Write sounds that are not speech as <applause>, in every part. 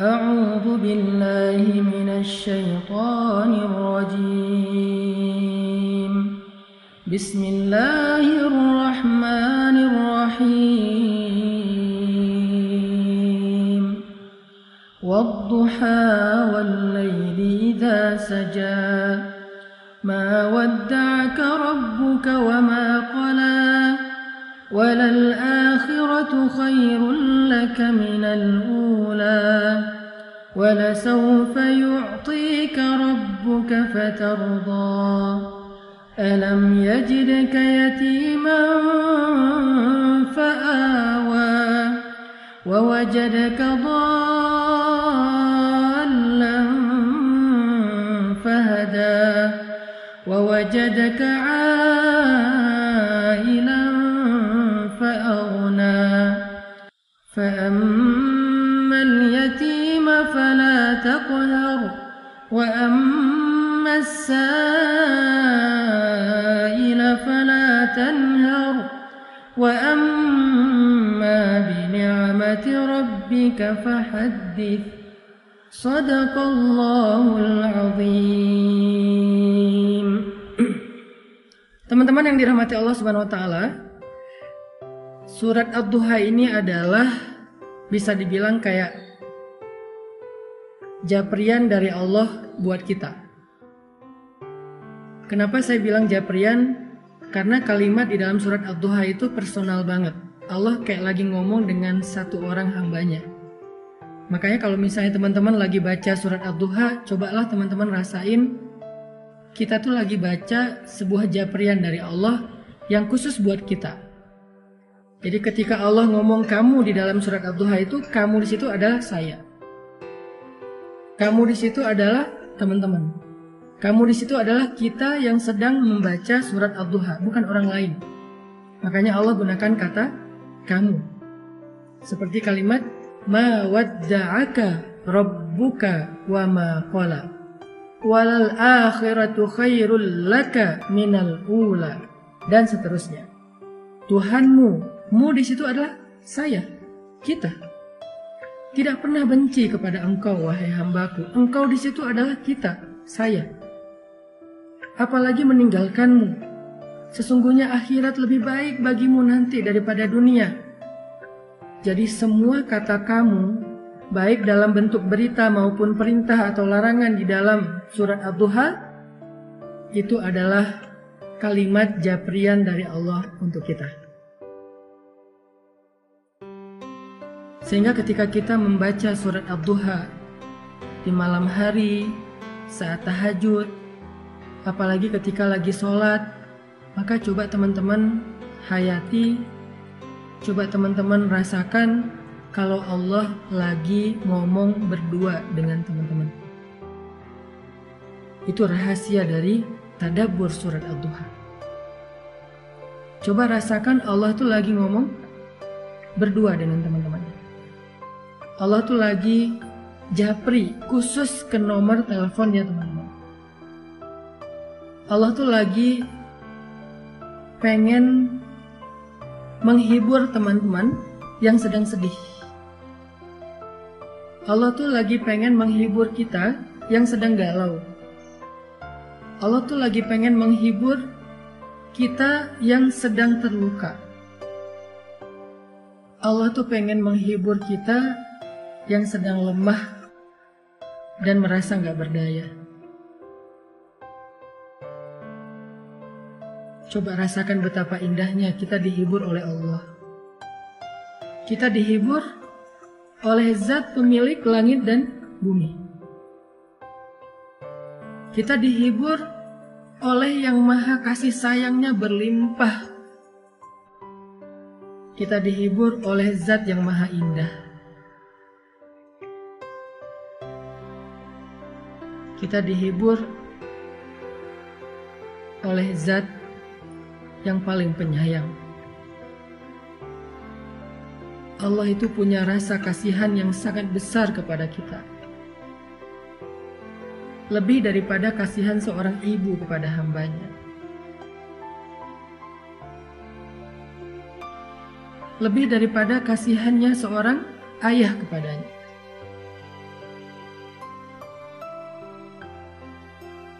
أعوذ بالله من الشيطان الرجيم. بسم الله الرحمن الرحيم. والضحى والليل إذا سجى. ما ودعك ربك وما قلى. وللآخرة خير لك من الأولى. ولسوف يعطيك ربك فترضى. ألم يجدك يتيما فآوى. ووجدك ضالا وأما السائل فلا تنهر وأما بنعمة ربك فحدث صدق الله العظيم <clears throat> Teman-teman yang dirahmati Allah Subhanahu wa taala, surat Ad-Duha ini adalah bisa dibilang kayak japrian dari Allah buat kita. Kenapa saya bilang japrian? Karena kalimat di dalam surat Ad-Duha itu personal banget. Allah kayak lagi ngomong dengan satu orang hambanya. Makanya kalau misalnya teman-teman lagi baca surat Ad-Duha, cobalah teman-teman rasain kita tuh lagi baca sebuah japrian dari Allah yang khusus buat kita. Jadi ketika Allah ngomong kamu di dalam surat Ad-Duha itu, kamu di situ adalah saya. Kamu di situ adalah teman-teman. Kamu di situ adalah kita yang sedang membaca surat Ad-Duha, bukan orang lain. Makanya Allah gunakan kata kamu. Seperti kalimat ma wadda'aka rabbuka wa ma qala walal akhiratu khairul laka minal ula dan seterusnya. Tuhanmu, mu di situ adalah saya, kita. Tidak pernah benci kepada engkau wahai hambaku. Engkau di situ adalah kita, saya. Apalagi meninggalkanmu. Sesungguhnya akhirat lebih baik bagimu nanti daripada dunia. Jadi semua kata kamu baik dalam bentuk berita maupun perintah atau larangan di dalam surat Ad-Duha itu adalah kalimat japrian dari Allah untuk kita. Sehingga ketika kita membaca surat Ad-Duha di malam hari, saat tahajud, apalagi ketika lagi sholat, maka coba teman-teman hayati, coba teman-teman rasakan kalau Allah lagi ngomong berdua dengan teman-teman. Itu rahasia dari tadabbur surat Ad-Duha. Coba rasakan Allah tuh lagi ngomong berdua dengan teman-temannya. Allah tuh lagi japri khusus ke nomor teleponnya teman-teman. Allah tuh lagi pengen menghibur teman-teman yang sedang sedih. Allah tuh lagi pengen menghibur kita yang sedang galau. Allah tuh lagi pengen menghibur kita yang sedang terluka. Allah tuh pengen menghibur kita yang sedang lemah dan merasa nggak berdaya. Coba rasakan betapa indahnya kita dihibur oleh Allah. Kita dihibur oleh zat pemilik langit dan bumi. Kita dihibur oleh yang maha kasih sayangnya berlimpah. Kita dihibur oleh zat yang maha indah. Kita dihibur oleh zat yang paling penyayang. Allah itu punya rasa kasihan yang sangat besar kepada kita. Lebih daripada kasihan seorang ibu kepada hambanya. Lebih daripada kasihannya seorang ayah kepadanya.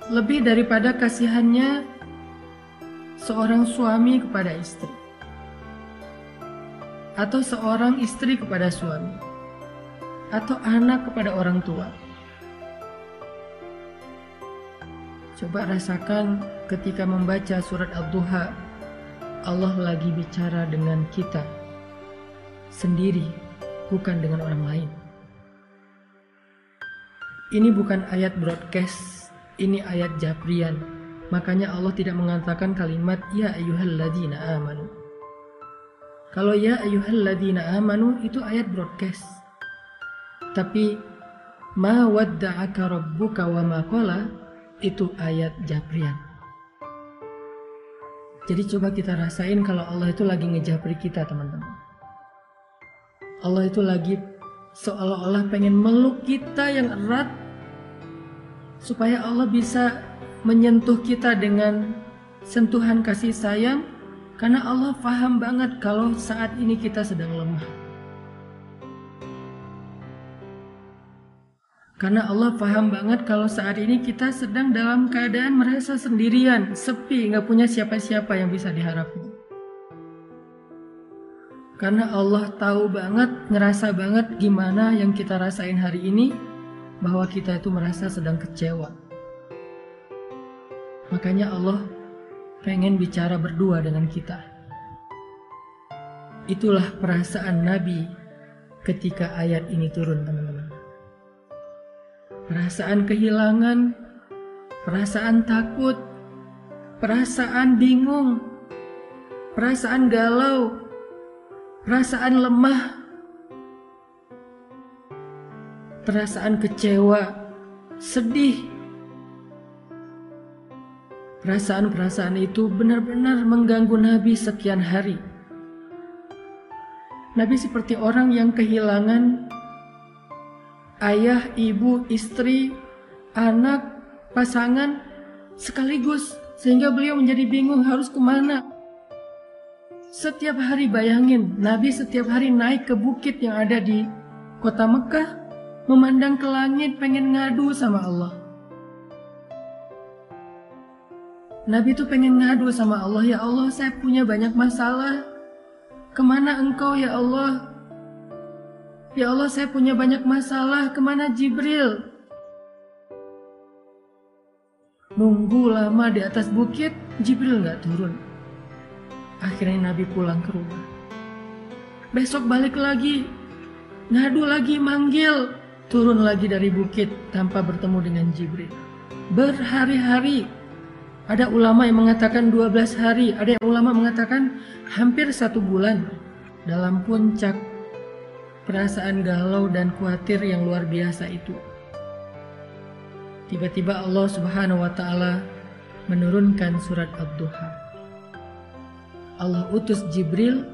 Lebih daripada kasihannya seorang suami kepada istri. Atau seorang istri kepada suami. Atau anak kepada orang tua. Coba rasakan ketika membaca surat Al-Duha, Allah lagi bicara dengan kita. Sendiri, bukan dengan orang lain. Ini bukan ayat broadcast, ini ayat japrian. Makanya Allah tidak mengatakan kalimat ya ayyuhalladzina amanu. Kalau ya ayyuhalladzina amanu itu ayat broadcast. Tapi ma wadda'aka rabbuka wa ma qala itu ayat japrian. Jadi coba kita rasain kalau Allah itu lagi ngejapri kita teman-teman. Allah itu lagi seolah-olah pengen meluk kita yang erat supaya Allah bisa menyentuh kita dengan sentuhan kasih sayang karena Allah paham banget kalau saat ini kita sedang lemah. Karena Allah paham banget kalau saat ini kita sedang dalam keadaan merasa sendirian, sepi, nggak punya siapa-siapa yang bisa diharapkan. Karena Allah tahu banget, ngerasa banget gimana yang kita rasain hari ini, bahwa kita itu merasa sedang kecewa. Makanya Allah pengen bicara berdua dengan kita. Itulah perasaan Nabi ketika ayat ini turun, teman-teman. Perasaan kehilangan, perasaan takut, perasaan bingung, perasaan galau, perasaan lemah, perasaan kecewa, sedih. Perasaan-perasaan itu benar-benar mengganggu Nabi sekian hari. Nabi seperti orang yang kehilangan ayah, ibu, istri, anak, pasangan sekaligus sehingga beliau menjadi bingung harus ke mana. Setiap hari bayangin, Nabi setiap hari naik ke bukit yang ada di kota Mekah, memandang ke langit pengen ngadu sama Allah. Nabi itu pengen ngadu sama Allah, ya Allah saya punya banyak masalah. Ke mana engkau ya Allah? Ya Allah saya punya banyak masalah, ke mana Jibril? Nunggu lama di atas bukit, Jibril nggak turun. Akhirnya Nabi pulang ke rumah. Besok balik lagi, ngadu lagi manggil, turun lagi dari bukit tanpa bertemu dengan Jibril. Berhari-hari, ada ulama yang mengatakan 12 hari, ada yang ulama mengatakan hampir satu bulan dalam puncak perasaan galau dan khawatir yang luar biasa itu. Tiba-tiba Allah Subhanahu wa taala menurunkan surat Ad-Duha. Allah utus Jibril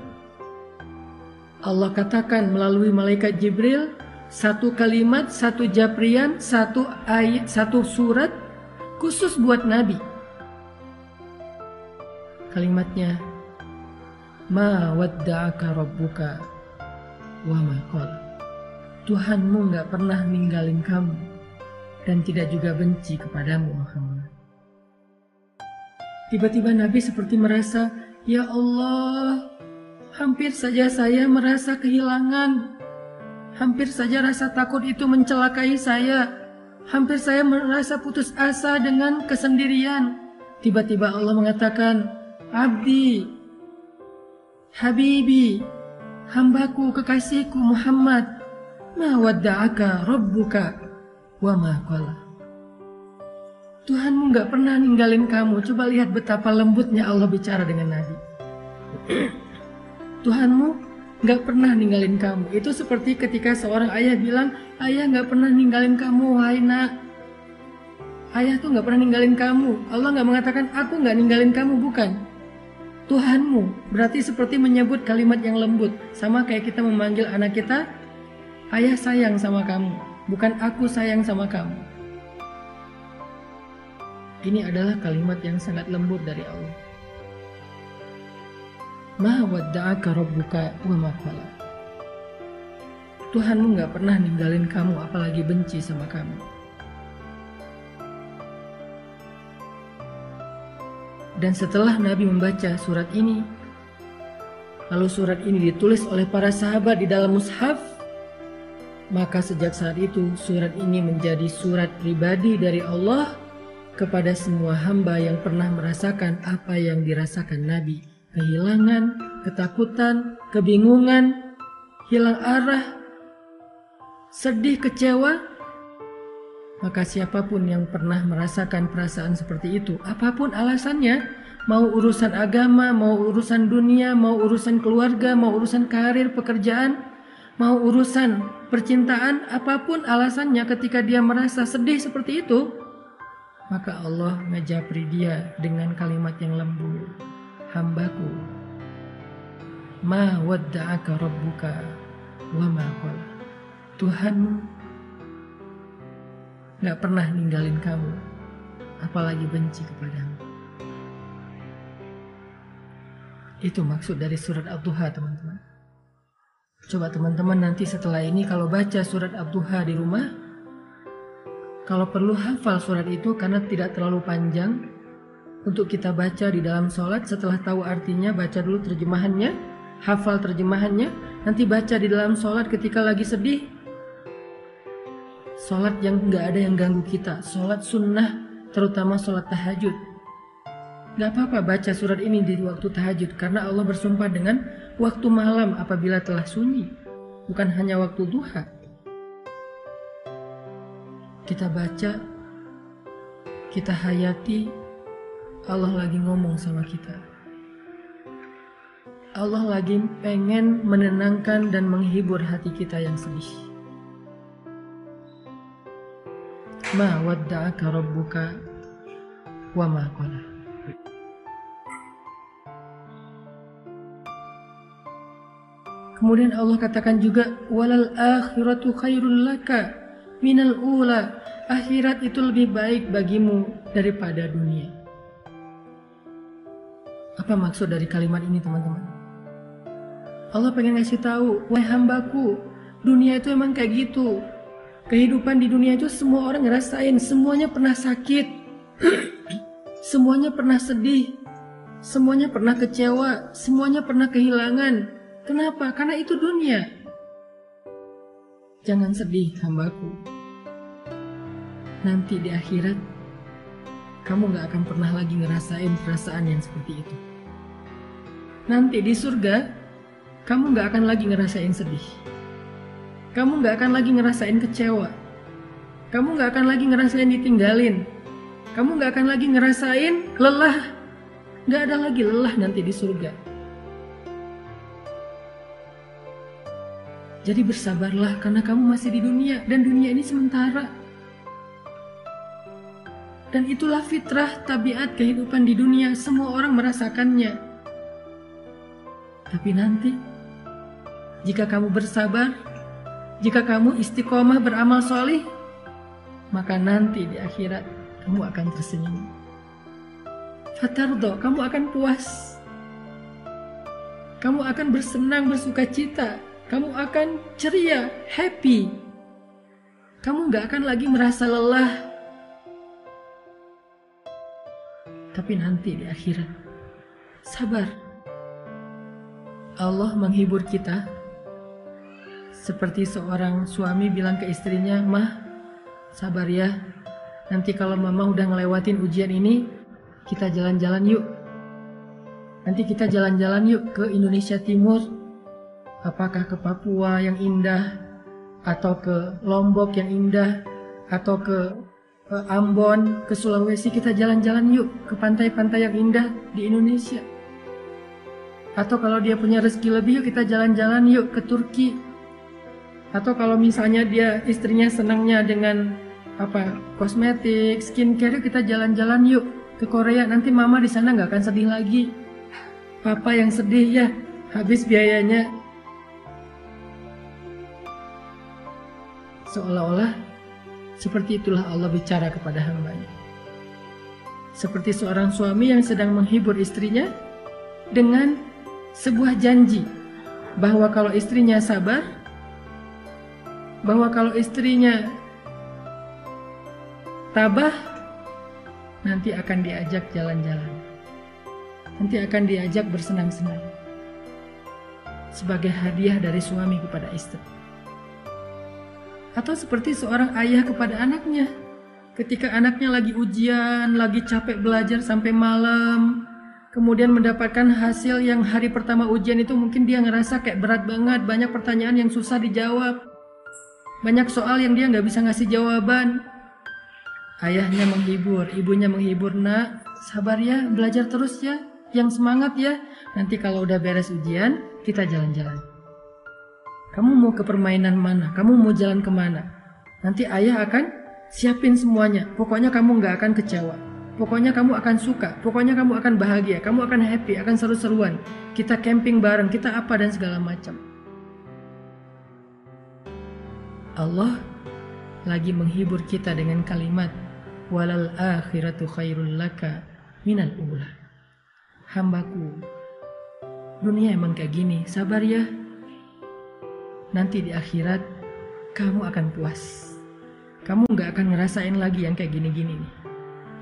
Allah katakan melalui malaikat Jibril satu kalimat, satu japrian, satu ayat, satu surat khusus buat Nabi. Kalimatnya Ma wadda'aka rabbuka wa ma Tuhanmu nggak pernah ninggalin kamu dan tidak juga benci kepadamu Muhammad. Tiba-tiba Nabi seperti merasa Ya Allah, hampir saja saya merasa kehilangan. Hampir saja rasa takut itu mencelakai saya. Hampir saya merasa putus asa dengan kesendirian. Tiba-tiba Allah mengatakan, Abdi, Habibi, hambaku kekasihku Muhammad, ma wadda'aka rabbuka wa ma qala. Tuhanmu gak pernah ninggalin kamu. Coba lihat betapa lembutnya Allah bicara dengan Nabi. <clears throat> Tuhanmu gak pernah ninggalin kamu. Itu seperti ketika seorang ayah bilang, ayah gak pernah ninggalin kamu, wahai nak. Ayah tuh gak pernah ninggalin kamu. Allah gak mengatakan, aku gak ninggalin kamu, bukan. Tuhanmu berarti seperti menyebut kalimat yang lembut. Sama kayak kita memanggil anak kita, ayah sayang sama kamu. Bukan aku sayang sama kamu. Ini adalah kalimat yang sangat lembut dari Allah. Ma wadda'aka rabbuka wa ma Tuhanmu nggak pernah ninggalin kamu apalagi benci sama kamu. Dan setelah Nabi membaca surat ini, lalu surat ini ditulis oleh para sahabat di dalam mushaf, maka sejak saat itu surat ini menjadi surat pribadi dari Allah kepada semua hamba yang pernah merasakan apa yang dirasakan Nabi. Kehilangan, ketakutan, kebingungan, hilang arah, sedih, kecewa, maka siapa pun yang pernah merasakan perasaan seperti itu, apa pun alasannya, mau urusan agama, mau urusan dunia, mau urusan keluarga, mau urusan karir, pekerjaan, mau urusan percintaan, apa pun alasannya ketika dia merasa sedih seperti itu, maka Allah ngejapri dia dengan kalimat yang lembut. Hambaku, ma wadda'aka rabbuka wa ma qala. Tuhanmu gak pernah ninggalin kamu, apalagi benci kepadamu. Itu maksud dari surat Abduha teman-teman. Coba teman-teman nanti setelah ini kalau baca surat Abduha di rumah, kalau perlu hafal surat itu karena tidak terlalu panjang, untuk kita baca di dalam sholat setelah tahu artinya baca dulu terjemahannya, hafal terjemahannya, nanti baca di dalam sholat ketika lagi sedih, Sholat yang nggak ada yang ganggu kita, sholat sunnah, terutama sholat tahajud. Gak apa-apa baca surat ini di waktu tahajud, karena Allah bersumpah dengan waktu malam apabila telah sunyi, bukan hanya waktu duha. Kita baca, kita hayati, Allah lagi ngomong sama kita. Allah lagi pengen menenangkan dan menghibur hati kita yang sedih. ma wadda'aka rabbuka wa ma qala. Kemudian Allah katakan juga walal akhiratu khairul laka minal ula. Akhirat itu lebih baik bagimu daripada dunia. Apa maksud dari kalimat ini teman-teman? Allah pengen ngasih tahu, wahai hambaku, dunia itu emang kayak gitu. Kehidupan di dunia itu semua orang ngerasain, semuanya pernah sakit, <clears throat> semuanya pernah sedih, semuanya pernah kecewa, semuanya pernah kehilangan. Kenapa? Karena itu dunia. Jangan sedih, hambaku. Nanti di akhirat, kamu gak akan pernah lagi ngerasain perasaan yang seperti itu. Nanti di surga, kamu gak akan lagi ngerasain sedih. Kamu gak akan lagi ngerasain kecewa. Kamu gak akan lagi ngerasain ditinggalin. Kamu gak akan lagi ngerasain lelah. Gak ada lagi lelah nanti di surga. Jadi bersabarlah karena kamu masih di dunia dan dunia ini sementara. Dan itulah fitrah tabiat kehidupan di dunia, semua orang merasakannya. Tapi nanti, jika kamu bersabar, jika kamu istiqomah beramal solih, maka nanti di akhirat kamu akan tersenyum. Fatardo, kamu akan puas. Kamu akan bersenang, bersuka cita. Kamu akan ceria, happy. Kamu gak akan lagi merasa lelah. Tapi nanti di akhirat, sabar. Allah menghibur kita seperti seorang suami bilang ke istrinya, Mah, sabar ya. Nanti kalau mama udah ngelewatin ujian ini, kita jalan-jalan yuk. Nanti kita jalan-jalan yuk ke Indonesia Timur. Apakah ke Papua yang indah, atau ke Lombok yang indah, atau ke Ambon, ke Sulawesi, kita jalan-jalan yuk ke pantai-pantai yang indah di Indonesia. Atau kalau dia punya rezeki lebih, yuk kita jalan-jalan yuk ke Turki, atau kalau misalnya dia istrinya senangnya dengan apa kosmetik, skincare, kita jalan-jalan yuk ke Korea. Nanti mama di sana nggak akan sedih lagi. Papa yang sedih ya, habis biayanya. Seolah-olah seperti itulah Allah bicara kepada hambanya. Seperti seorang suami yang sedang menghibur istrinya dengan sebuah janji bahwa kalau istrinya sabar, bahwa kalau istrinya tabah, nanti akan diajak jalan-jalan. nanti akan diajak bersenang-senang sebagai hadiah dari suami kepada istri. Atau seperti seorang ayah kepada anaknya. Ketika anaknya lagi ujian, lagi capek belajar sampai malam, kemudian mendapatkan hasil yang hari pertama ujian itu mungkin dia ngerasa kayak berat banget, banyak pertanyaan yang susah dijawab. Banyak soal yang dia nggak bisa ngasih jawaban. Ayahnya menghibur, ibunya menghibur, nak, sabar ya, belajar terus ya, yang semangat ya. Nanti kalau udah beres ujian, kita jalan-jalan. Kamu mau ke permainan mana? Kamu mau jalan ke mana? Nanti ayah akan siapin semuanya. Pokoknya kamu nggak akan kecewa. Pokoknya kamu akan suka. Pokoknya kamu akan bahagia. Kamu akan happy, akan seru-seruan. Kita camping bareng, kita apa dan segala macam. Allah lagi menghibur kita dengan kalimat walal akhiratu khairul laka minal ula. Hambaku, dunia emang kayak gini, sabar ya, nanti di akhirat kamu akan puas. Kamu nggak akan ngerasain lagi yang kayak gini-gini nih.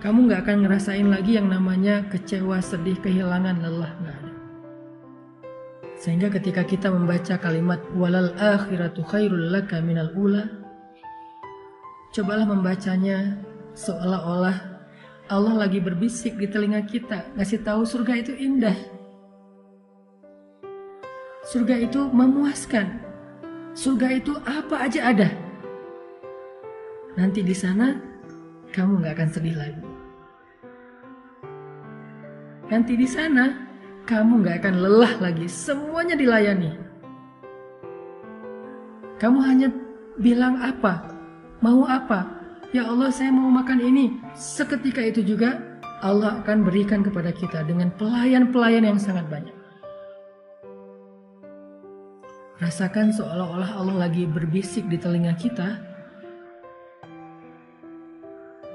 Kamu nggak akan ngerasain lagi yang namanya kecewa, sedih, kehilangan, lelah, nggak. Sehingga ketika kita membaca kalimat walal akhiratu khairul laka minal ula, cobalah membacanya seolah-olah Allah lagi berbisik di telinga kita, ngasih tahu surga itu indah. Surga itu memuaskan, Surga itu apa aja ada. Nanti di sana kamu nggak akan sedih lagi. Nanti di sana kamu nggak akan lelah lagi. Semuanya dilayani. Kamu hanya bilang apa, mau apa. Ya Allah saya mau makan ini. Seketika itu juga Allah akan berikan kepada kita dengan pelayan-pelayan yang sangat banyak. Rasakan seolah-olah Allah lagi berbisik di telinga kita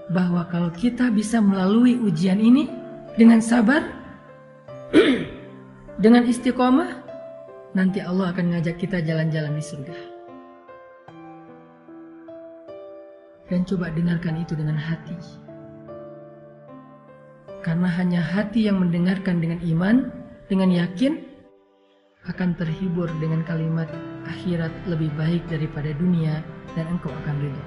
bahwa kalau kita bisa melalui ujian ini dengan sabar, <clears throat> dengan istiqomah, nanti Allah akan ngajak kita jalan-jalan di surga. Dan coba dengarkan itu dengan hati. Karena hanya hati yang mendengarkan dengan iman, dengan yakin, akan terhibur dengan kalimat akhirat lebih baik daripada dunia dan engkau akan ridho.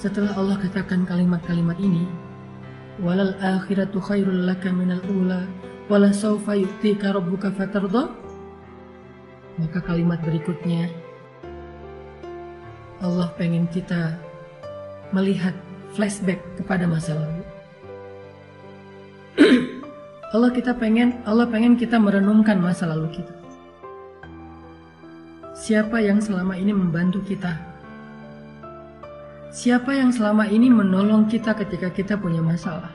Setelah Allah katakan kalimat-kalimat ini, walal akhiratu khairul laka minal ula wala sawfa yu'tika rabbuka fatardha maka kalimat berikutnya Allah pengen kita melihat flashback kepada masa lalu. <clears throat> Allah kita pengen, Allah pengen kita merenungkan masa lalu kita. Siapa yang selama ini membantu kita? Siapa yang selama ini menolong kita ketika kita punya masalah?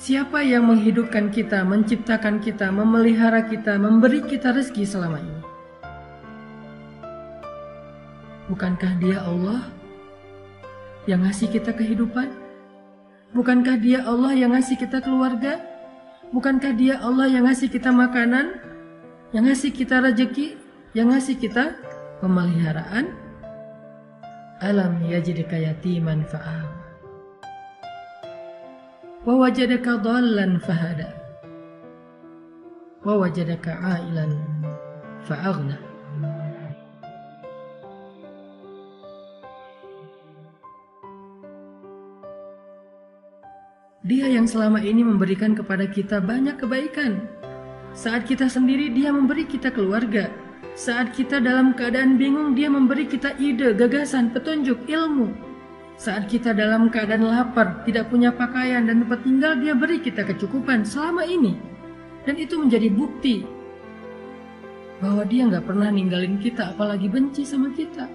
Siapa yang menghidupkan kita, menciptakan kita, memelihara kita, memberi kita rezeki selama ini? Bukankah Dia Allah yang ngasih kita kehidupan? Bukankah dia Allah yang ngasih kita keluarga? Bukankah dia Allah yang ngasih kita makanan? Yang ngasih kita rezeki? Yang ngasih kita pemeliharaan? Alam yajidka yatiman fa'am. Wa wajadaka dhallan fahada. Wa wajadaka ailan fa'aghna. Dia yang selama ini memberikan kepada kita banyak kebaikan. Saat kita sendiri, Dia memberi kita keluarga. Saat kita dalam keadaan bingung, Dia memberi kita ide, gagasan, petunjuk, ilmu. Saat kita dalam keadaan lapar, tidak punya pakaian dan tempat tinggal, Dia beri kita kecukupan selama ini. Dan itu menjadi bukti bahwa Dia nggak pernah ninggalin kita, apalagi benci sama kita.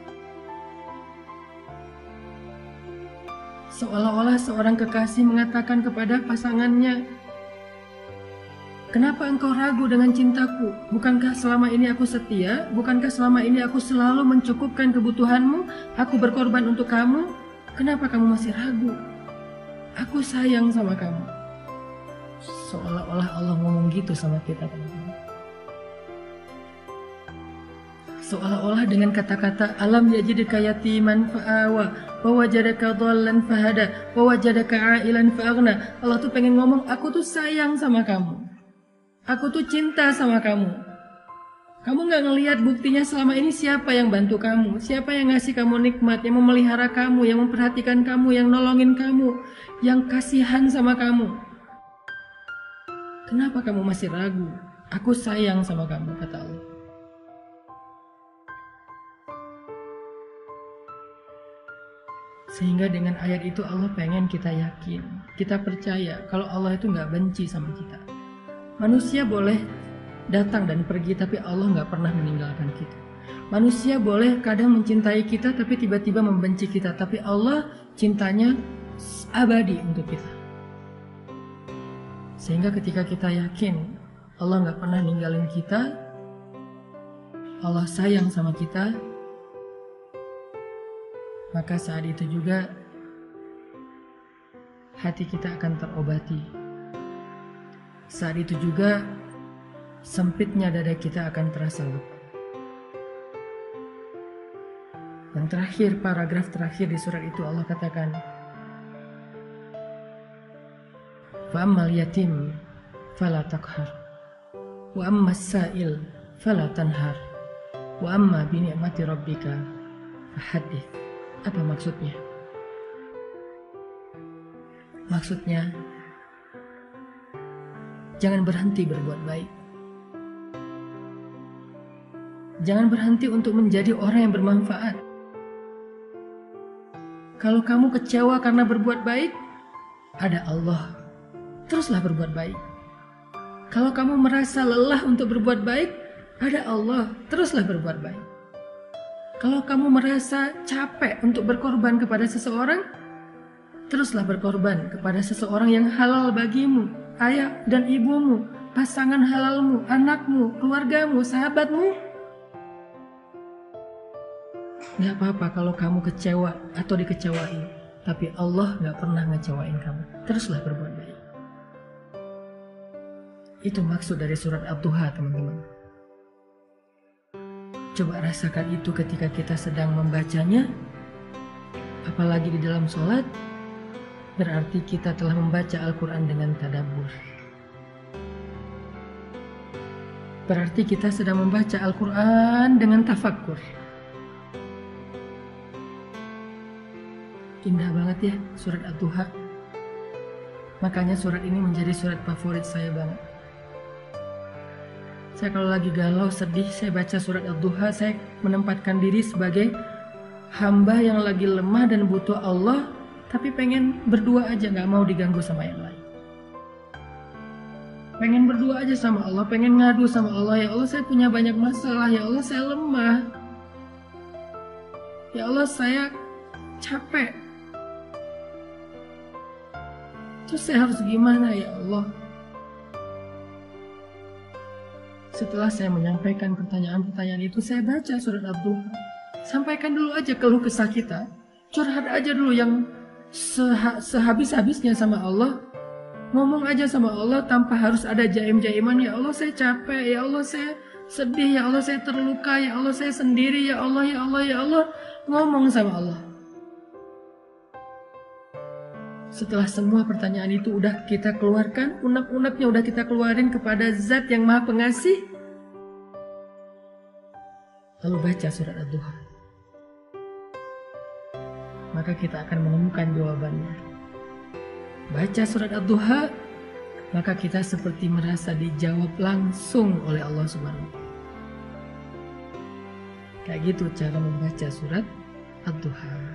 Seolah-olah seorang kekasih mengatakan kepada pasangannya, Kenapa engkau ragu dengan cintaku? Bukankah selama ini aku setia? Bukankah selama ini aku selalu mencukupkan kebutuhanmu? Aku berkorban untuk kamu? Kenapa kamu masih ragu? Aku sayang sama kamu. Seolah-olah Allah ngomong gitu sama kita teman-teman. Seolah-olah dengan kata-kata alam yajidka yatiman fa'awa wa wajadaka dhallan fahada, wa wajadaka ailan fa'aghna. Allah tuh pengen ngomong, aku tuh sayang sama kamu. Aku tuh cinta sama kamu. Kamu nggak ngelihat buktinya selama ini siapa yang bantu kamu, siapa yang ngasih kamu nikmat, yang memelihara kamu, yang memperhatikan kamu, yang nolongin kamu, yang kasihan sama kamu. Kenapa kamu masih ragu? Aku sayang sama kamu, kata Allah. Sehingga dengan ayat itu Allah pengen kita yakin, kita percaya kalau Allah itu nggak benci sama kita. Manusia boleh datang dan pergi tapi Allah nggak pernah meninggalkan kita. Manusia boleh kadang mencintai kita tapi tiba-tiba membenci kita, tapi Allah cintanya abadi untuk kita. Sehingga ketika kita yakin Allah nggak pernah ninggalin kita, Allah sayang sama kita, maka saat itu juga hati kita akan terobati. Saat itu juga sempitnya dada kita akan terasa lepah. Yang terakhir, paragraf terakhir di surat itu Allah katakan, Fa'ammal yatim fala takhar, wa amma sa'il fala tanhar, wa amma bi rabbika fahadith. Apa maksudnya? Maksudnya, jangan berhenti berbuat baik Jangan berhenti untuk menjadi orang yang bermanfaat. Kalau kamu kecewa karena berbuat baik, ada Allah. Teruslah berbuat baik. Kalau kamu merasa lelah untuk berbuat baik, ada Allah. Teruslah berbuat baik. Kalau kamu merasa capek untuk berkorban kepada seseorang, teruslah berkorban kepada seseorang yang halal bagimu, ayah dan ibumu, pasangan halalmu, anakmu, keluargamu, sahabatmu, Gak apa-apa kalau kamu kecewa atau dikecewain. Tapi Allah gak pernah ngecewain kamu. Teruslah berbuat baik. Itu maksud dari surat Abduha teman-teman. Coba rasakan itu ketika kita sedang membacanya. Apalagi di dalam sholat. Berarti kita telah membaca Al-Quran dengan tadabur. Berarti kita sedang membaca Al-Quran dengan tafakur. Indah banget ya surat At-Tuha. Makanya surat ini menjadi surat favorit saya banget. Saya kalau lagi galau, sedih, saya baca surat Al-Duha, saya menempatkan diri sebagai hamba yang lagi lemah dan butuh Allah, tapi pengen berdua aja, nggak mau diganggu sama yang lain. Pengen berdua aja sama Allah, pengen ngadu sama Allah, ya Allah saya punya banyak masalah, ya Allah saya lemah. Ya Allah saya capek, Terus saya harus gimana ya Allah? Setelah saya menyampaikan pertanyaan-pertanyaan itu, saya baca surat Abdul. Sampaikan dulu aja keluh kesah kita. Curhat aja dulu yang seha sehabis-habisnya sama Allah. Ngomong aja sama Allah tanpa harus ada jaim-jaiman. Ya Allah saya capek, ya Allah saya sedih, ya Allah saya terluka, ya Allah saya sendiri, ya Allah, ya Allah, ya Allah. Ngomong sama Allah. Setelah semua pertanyaan itu udah kita keluarkan, unek-uneknya udah kita keluarin kepada zat yang maha pengasih. Lalu baca surat Ad-Duha. Maka kita akan menemukan jawabannya. Baca surat Ad-Duha, maka kita seperti merasa dijawab langsung oleh Allah Subhanahu Kayak gitu cara membaca surat Ad-Duha.